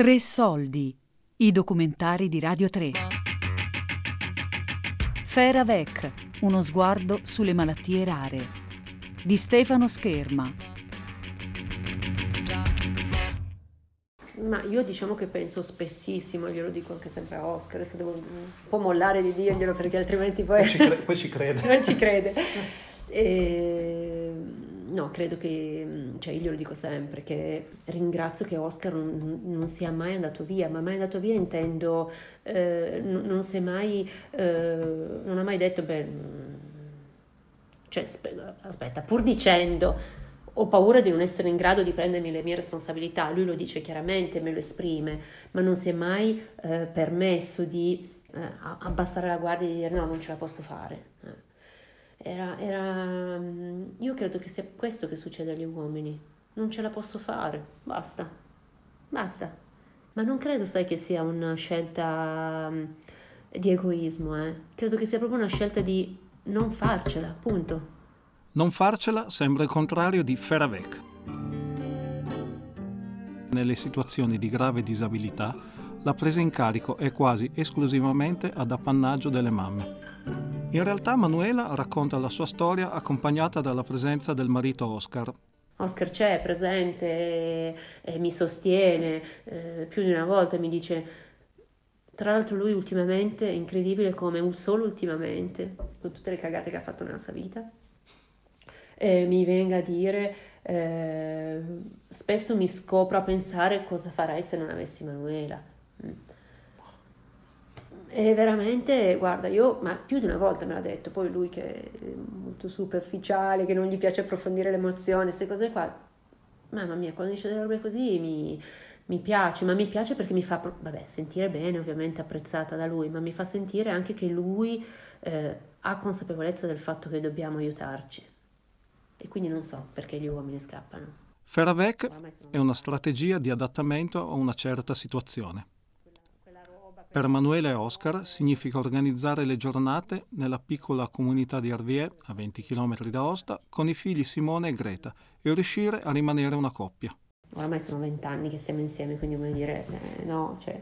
Tre soldi, i documentari di Radio 3. Feravec, uno sguardo sulle malattie rare, di Stefano Scherma. Ma io diciamo che penso spessissimo, glielo dico anche sempre a Oscar, adesso devo un po' mollare di dirglielo perché altrimenti poi... Poi ci, cre- poi ci crede. non ci crede. E, no, credo che, cioè io glielo dico sempre, che ringrazio che Oscar non, non sia mai andato via, ma mai andato via intendo, eh, non, non si è mai, eh, non ha mai detto, beh, cioè, aspetta, pur dicendo ho paura di non essere in grado di prendermi le mie responsabilità, lui lo dice chiaramente, me lo esprime, ma non si è mai eh, permesso di eh, abbassare la guardia e di dire no, non ce la posso fare. Eh. Era, era, mm, io credo che sia questo che succede agli uomini, non ce la posso fare, basta, basta. Ma non credo, sai, che sia una scelta mm, di egoismo, eh. credo che sia proprio una scelta di non farcela, punto. Non farcela sembra il contrario di Feravec. Nelle situazioni di grave disabilità, la presa in carico è quasi esclusivamente ad appannaggio delle mamme. In realtà Manuela racconta la sua storia accompagnata dalla presenza del marito Oscar. Oscar c'è, è presente, e, mi sostiene eh, più di una volta, mi dice tra l'altro lui ultimamente è incredibile come un solo ultimamente, con tutte le cagate che ha fatto nella sua vita, eh, mi venga a dire, eh, spesso mi scopro a pensare cosa farei se non avessi Manuela. Mm. E veramente, guarda, io, ma più di una volta me l'ha detto, poi lui che è molto superficiale, che non gli piace approfondire l'emozione, queste cose qua, mamma mia, quando dice delle robe così mi, mi piace, ma mi piace perché mi fa, vabbè, sentire bene, ovviamente apprezzata da lui, ma mi fa sentire anche che lui eh, ha consapevolezza del fatto che dobbiamo aiutarci e quindi non so perché gli uomini scappano. Feravec è una strategia di adattamento a una certa situazione. Per Emanuele e Oscar significa organizzare le giornate nella piccola comunità di Arvier, a 20 km da Osta, con i figli Simone e Greta e riuscire a rimanere una coppia. Oramai sono vent'anni che stiamo insieme, quindi vuol dire, eh, no, cioè,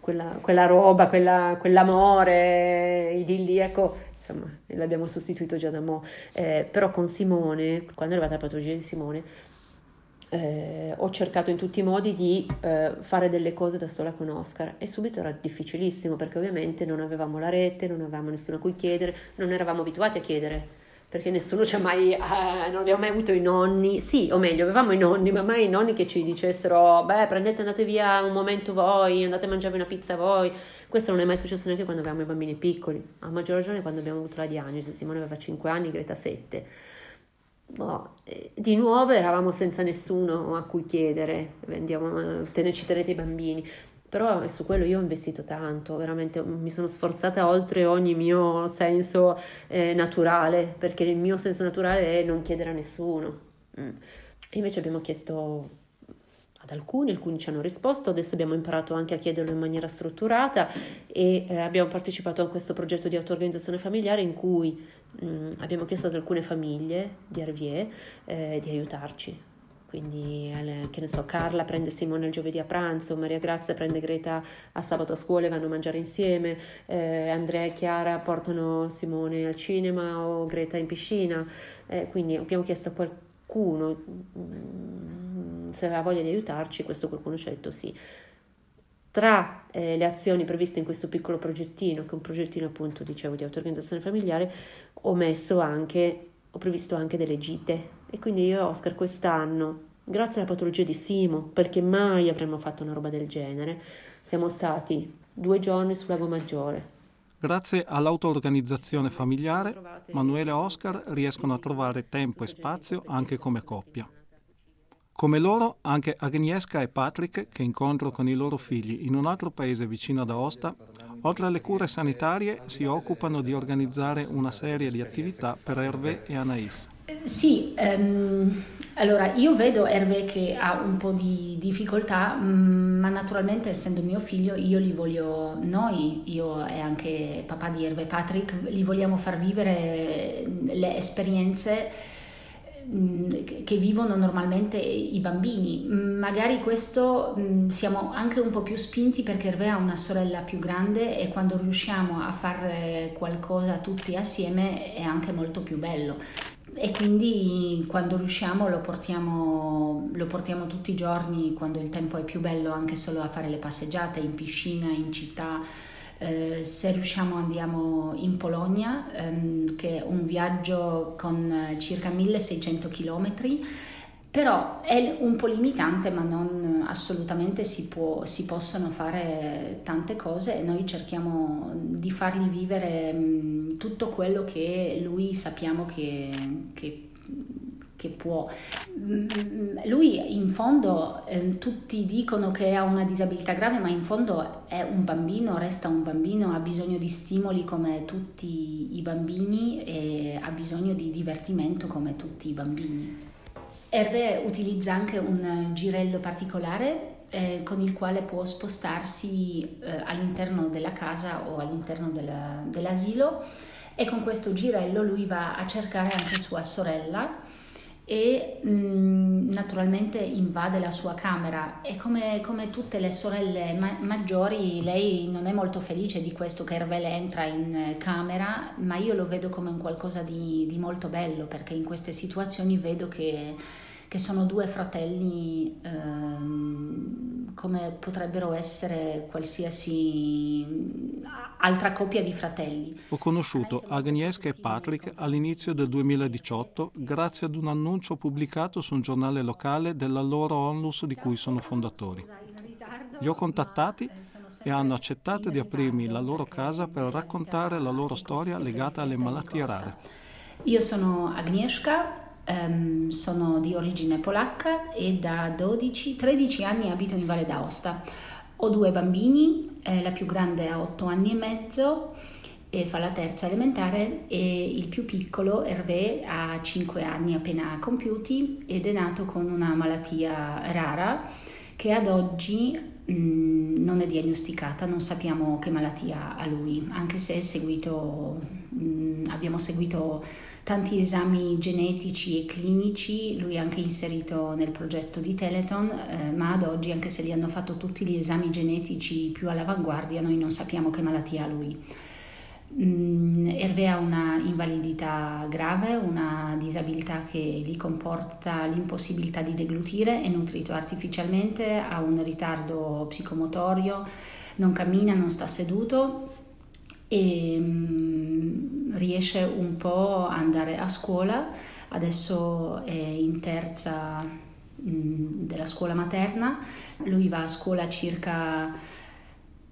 quella, quella roba, quella, quell'amore idilliaco insomma, l'abbiamo sostituito già da mo', eh, però con Simone, quando è arrivata la patologia di Simone, eh, ho cercato in tutti i modi di eh, fare delle cose da sola con Oscar e subito era difficilissimo perché ovviamente non avevamo la rete, non avevamo nessuno a cui chiedere, non eravamo abituati a chiedere perché nessuno ci ha mai, eh, non abbiamo mai avuto i nonni, sì, o meglio, avevamo i nonni, ma mai i nonni che ci dicessero, beh, prendete, andate via un momento voi, andate a mangiare una pizza voi. Questo non è mai successo neanche quando avevamo i bambini piccoli, a maggior ragione quando abbiamo avuto la diagnosi, Simone aveva 5 anni, Greta 7. Boh, di nuovo eravamo senza nessuno a cui chiedere, andiamo, tenerci tenete i bambini però su quello io ho investito tanto, veramente mi sono sforzata oltre ogni mio senso eh, naturale, perché il mio senso naturale è non chiedere a nessuno. Mm. Invece abbiamo chiesto ad alcuni, alcuni ci hanno risposto, adesso abbiamo imparato anche a chiederlo in maniera strutturata e eh, abbiamo partecipato a questo progetto di auto-organizzazione familiare in cui mh, mm, abbiamo chiesto ad alcune famiglie di Arvier eh, di aiutarci quindi che ne so, Carla prende Simone il giovedì a pranzo, Maria Grazia prende Greta a sabato a scuola e vanno a mangiare insieme, eh, Andrea e Chiara portano Simone al cinema o Greta in piscina, eh, quindi abbiamo chiesto a qualcuno mm, se aveva voglia di aiutarci, questo qualcuno ci ha detto sì. Tra eh, le azioni previste in questo piccolo progettino, che è un progettino appunto dicevo di auto-organizzazione familiare, ho messo anche ho previsto anche delle gite e quindi io e Oscar quest'anno, grazie alla patologia di Simo, perché mai avremmo fatto una roba del genere, siamo stati due giorni sul Lago Maggiore. Grazie all'auto-organizzazione familiare, Manuele e Oscar riescono a trovare tempo e spazio anche come coppia. Come loro, anche Agnieszka e Patrick, che incontro con i loro figli in un altro paese vicino ad Aosta, oltre alle cure sanitarie si occupano di organizzare una serie di attività per Hervé e Anaïs. Sì, um, allora io vedo Hervé che ha un po' di difficoltà, mm, ma naturalmente essendo mio figlio io li voglio, noi, io e anche papà di Hervé Patrick, li vogliamo far vivere le esperienze che vivono normalmente i bambini. Magari questo siamo anche un po' più spinti perché Hervé ha una sorella più grande e quando riusciamo a fare qualcosa tutti assieme è anche molto più bello e quindi quando riusciamo lo portiamo, lo portiamo, tutti i giorni quando il tempo è più bello anche solo a fare le passeggiate in piscina, in città. Eh, se riusciamo andiamo in Polonia, ehm, che è un viaggio con circa 1600 km, però è un po' limitante, ma non assolutamente si, può, si possono fare tante cose e noi cerchiamo di fargli vivere mh, tutto quello che lui sappiamo che, che, che può. Lui in fondo, eh, tutti dicono che ha una disabilità grave, ma in fondo è un bambino, resta un bambino, ha bisogno di stimoli come tutti i bambini e ha bisogno di divertimento come tutti i bambini. Hervé utilizza anche un girello particolare eh, con il quale può spostarsi eh, all'interno della casa o all'interno della, dell'asilo e con questo girello lui va a cercare anche sua sorella e mh, mm, naturalmente invade la sua camera. E come, come tutte le sorelle ma- maggiori lei non è molto felice di questo che Hervé entra in camera ma io lo vedo come un qualcosa di, di molto bello perché in queste situazioni vedo che che sono due fratelli ehm, come potrebbero essere qualsiasi altra coppia di fratelli. Ho conosciuto Agnieszka e Patrick all'inizio del 2018 grazie ad un annuncio pubblicato su un giornale locale della loro onlus di cui sono fondatori. Li ho contattati e hanno accettato di aprirmi la loro casa per raccontare la loro storia legata alle malattie rare. Io sono Agnieszka, Um, sono di origine polacca e da 12-13 anni abito in Valle d'Aosta. Ho due bambini, eh, la più grande ha 8 anni e mezzo e fa la terza elementare e il più piccolo, Hervé, ha 5 anni appena compiuti ed è nato con una malattia rara che ad oggi mm, non è diagnosticata, non sappiamo che malattia ha lui, anche se seguito, mh, mm, abbiamo seguito tanti esami genetici e clinici, lui è anche inserito nel progetto di Teleton, eh, ma ad oggi anche se gli hanno fatto tutti gli esami genetici più all'avanguardia, noi non sappiamo che malattia ha lui. Mm, Hervé ha una invalidità grave, una disabilità che gli comporta l'impossibilità di deglutire, è nutrito artificialmente, ha un ritardo psicomotorio, non cammina, non sta seduto e um, riesce un po' ad andare a scuola, adesso è in terza um, della scuola materna, lui va a scuola circa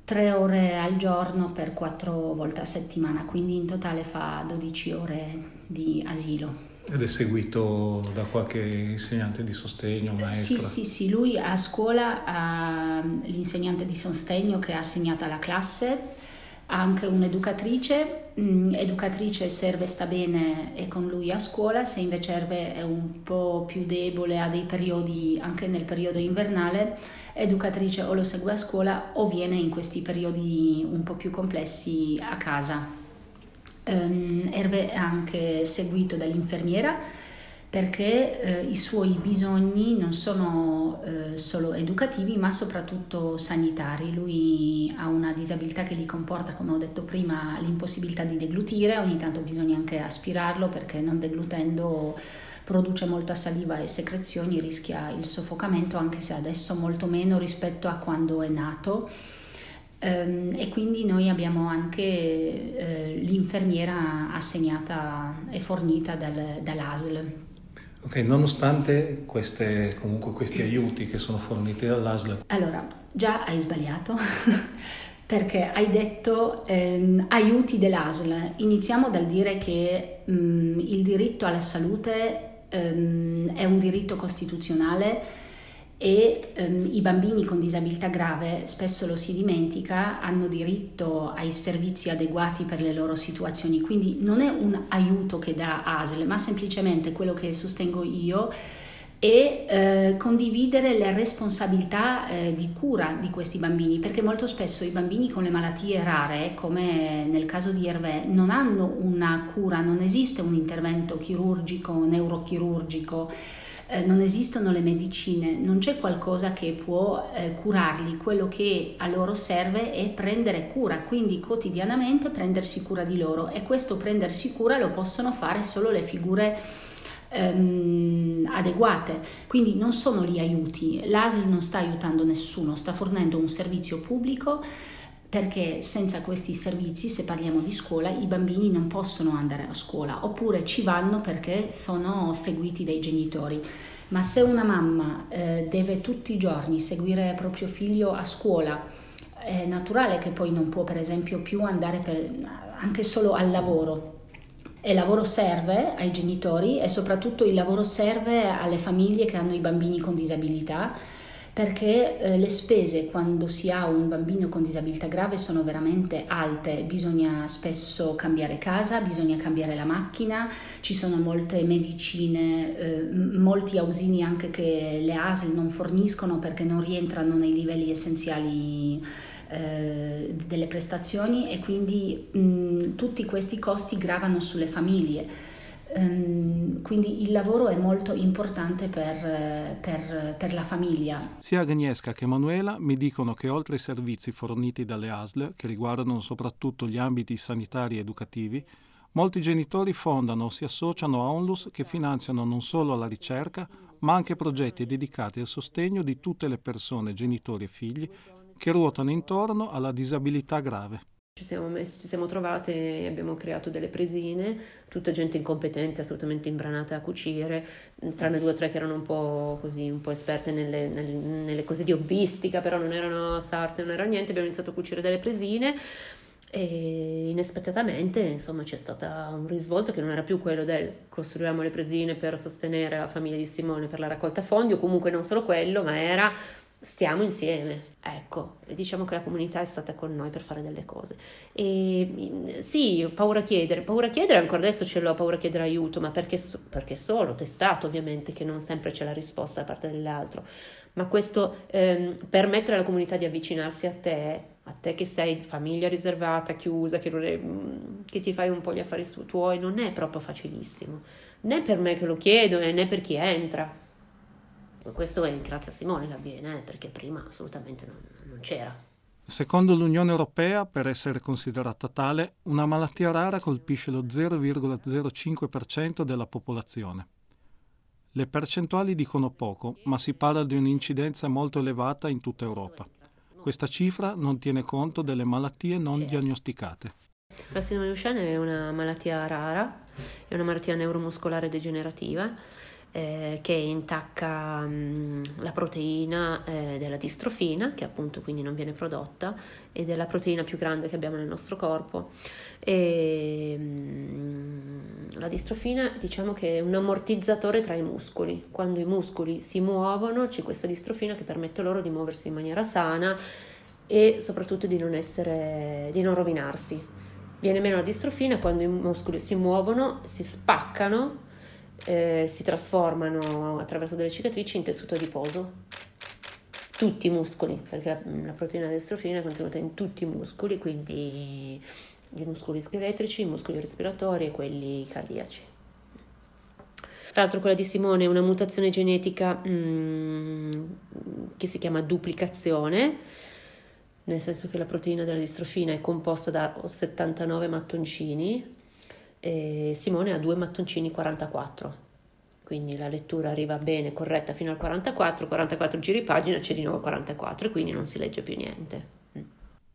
tre ore al giorno per quattro volte a settimana, quindi in totale fa 12 ore di asilo. Ed è seguito da qualche insegnante di sostegno, maestra? Sì, sì, sì, lui a scuola ha l'insegnante di sostegno che ha assegnato alla classe anche un'educatrice, mm, educatrice serve sta bene e con lui a scuola, se invece serve è un po' più debole, ha dei periodi anche nel periodo invernale, educatrice o lo segue a scuola o viene in questi periodi un po' più complessi a casa. Um, Hervé è anche seguito dall'infermiera perché eh, i suoi bisogni non sono eh, solo educativi ma soprattutto sanitari. Lui ha una disabilità che gli comporta, come ho detto prima, l'impossibilità di deglutire, ogni tanto bisogna anche aspirarlo perché non deglutendo produce molta saliva e secrezioni, rischia il soffocamento anche se adesso molto meno rispetto a quando è nato. Um, e quindi noi abbiamo anche uh, l'infermiera assegnata e fornita dal, dall'ASL Ok, nonostante queste, comunque questi aiuti che sono forniti dall'ASL. Allora, già hai sbagliato perché hai detto ehm, aiuti dell'ASL. Iniziamo dal dire che mh, mm, il diritto alla salute ehm, è un diritto costituzionale e ehm, i bambini con disabilità grave, spesso lo si dimentica, hanno diritto ai servizi adeguati per le loro situazioni, quindi non è un aiuto che dà ASL, ma semplicemente quello che sostengo io e eh, condividere le responsabilità eh, di cura di questi bambini, perché molto spesso i bambini con le malattie rare, come nel caso di Hervé, non hanno una cura, non esiste un intervento chirurgico, neurochirurgico, eh, non esistono le medicine, non c'è qualcosa che può eh, curarli, quello che a loro serve è prendere cura, quindi quotidianamente prendersi cura di loro. E questo prendersi cura lo possono fare solo le figure ehm, adeguate, quindi non sono lì aiuti, l'ASL non sta aiutando nessuno, sta fornendo un servizio pubblico perché senza questi servizi, se parliamo di scuola, i bambini non possono andare a scuola oppure ci vanno perché sono seguiti dai genitori. Ma se una mamma eh, deve tutti i giorni seguire proprio figlio a scuola, è naturale che poi non può per esempio più andare per, anche solo al lavoro e il lavoro serve ai genitori e soprattutto il lavoro serve alle famiglie che hanno i bambini con disabilità perché eh, le spese quando si ha un bambino con disabilità grave sono veramente alte, bisogna spesso cambiare casa, bisogna cambiare la macchina, ci sono molte medicine, eh, molti ausili anche che le ASL non forniscono perché non rientrano nei livelli essenziali eh, delle prestazioni e quindi mh, tutti questi costi gravano sulle famiglie. Um, quindi il lavoro è molto importante per, per, per, la famiglia. Sia Agnieszka che Manuela mi dicono che oltre ai servizi forniti dalle ASL, che riguardano soprattutto gli ambiti sanitari e educativi, molti genitori fondano o si associano a Onlus che finanziano non solo la ricerca, ma anche progetti dedicati al sostegno di tutte le persone, genitori e figli, che ruotano intorno alla disabilità grave. Ci siamo, messi, ci siamo trovate e abbiamo creato delle presine, tutta gente incompetente, assolutamente imbranata a cucire, tranne due o tre che erano un po' così, un po' esperte nelle, nelle, nelle cose di hobbistica, però non erano sarte, non era niente, abbiamo iniziato a cucire delle presine e inaspettatamente insomma c'è stato un risvolto che non era più quello del costruiamo le presine per sostenere la famiglia di Simone per la raccolta fondi o comunque non solo quello, ma era stiamo insieme, ecco, diciamo che la comunità è stata con noi per fare delle cose. E sì, paura a chiedere, paura a chiedere, ancora adesso ce l'ho, paura a chiedere aiuto, ma perché, perché solo, testato ovviamente, che non sempre c'è la risposta da parte dell'altro, ma questo ehm, permettere alla comunità di avvicinarsi a te, a te che sei famiglia riservata, chiusa, che, è, che ti fai un po' gli affari tuoi, non è proprio facilissimo, né per me che lo chiedo, né per chi entra questo è grazie a Simone che avviene, eh, perché prima assolutamente non, non c'era. Secondo l'Unione Europea, per essere considerata tale, una malattia rara colpisce lo 0,05% della popolazione. Le percentuali dicono poco, ma si parla di un'incidenza molto elevata in tutta Europa. Questa cifra non tiene conto delle malattie non certo. diagnosticate. La sindrome di Duchenne è una malattia rara, è una malattia neuromuscolare degenerativa eh, che intacca mh, la proteina eh, della distrofina, che appunto quindi non viene prodotta, ed è la proteina più grande che abbiamo nel nostro corpo. E, mh, la distrofina diciamo che è un ammortizzatore tra i muscoli. Quando i muscoli si muovono c'è questa distrofina che permette loro di muoversi in maniera sana e soprattutto di non, essere, di non rovinarsi. Viene meno la distrofina quando i muscoli si muovono, si spaccano eh, si trasformano attraverso delle cicatrici in tessuto adiposo. Tutti i muscoli, perché la, la proteina dell'estrofina è contenuta in tutti i muscoli, quindi i muscoli scheletrici, i muscoli respiratori e quelli cardiaci. Tra l'altro quella di Simone è una mutazione genetica mm, che si chiama duplicazione, nel senso che la proteina della distrofina è composta da 79 mattoncini e Simone ha due mattoncini 44 quindi la lettura arriva bene, corretta fino al 44, 44 giri pagina, c'è di nuovo 44 e quindi non si legge più niente. Mm.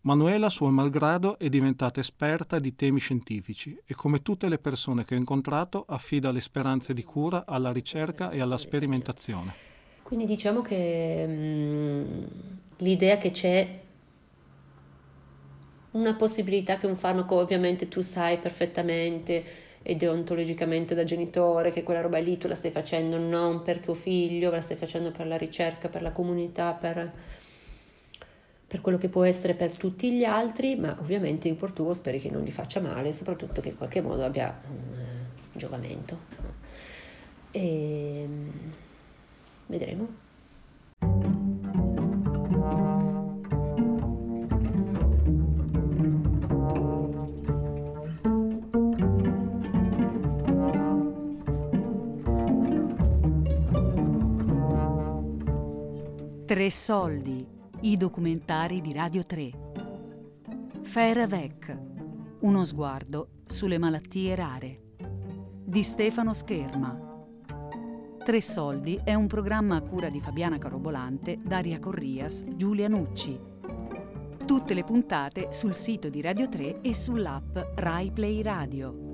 Manuela, suo malgrado, è diventata esperta di temi scientifici e come tutte le persone che ho incontrato affida le speranze di cura alla ricerca e alla sperimentazione. Quindi diciamo che mh, mm, l'idea che c'è una possibilità che un farmaco ovviamente tu sai perfettamente e deontologicamente da genitore che quella roba lì tu la stai facendo non per tuo figlio, la stai facendo per la ricerca, per la comunità, per, per quello che può essere per tutti gli altri, ma ovviamente in tuo speri che non gli faccia male, soprattutto che in qualche modo abbia un giovamento. E, vedremo. Tre soldi, i documentari di Radio 3. Ferevec, uno sguardo sulle malattie rare. Di Stefano Scherma. Tre soldi è un programma a cura di Fabiana Carobolante, Daria Corrias, Giulia Nucci. Tutte le puntate sul sito di Radio 3 e sull'app Rai Play Radio.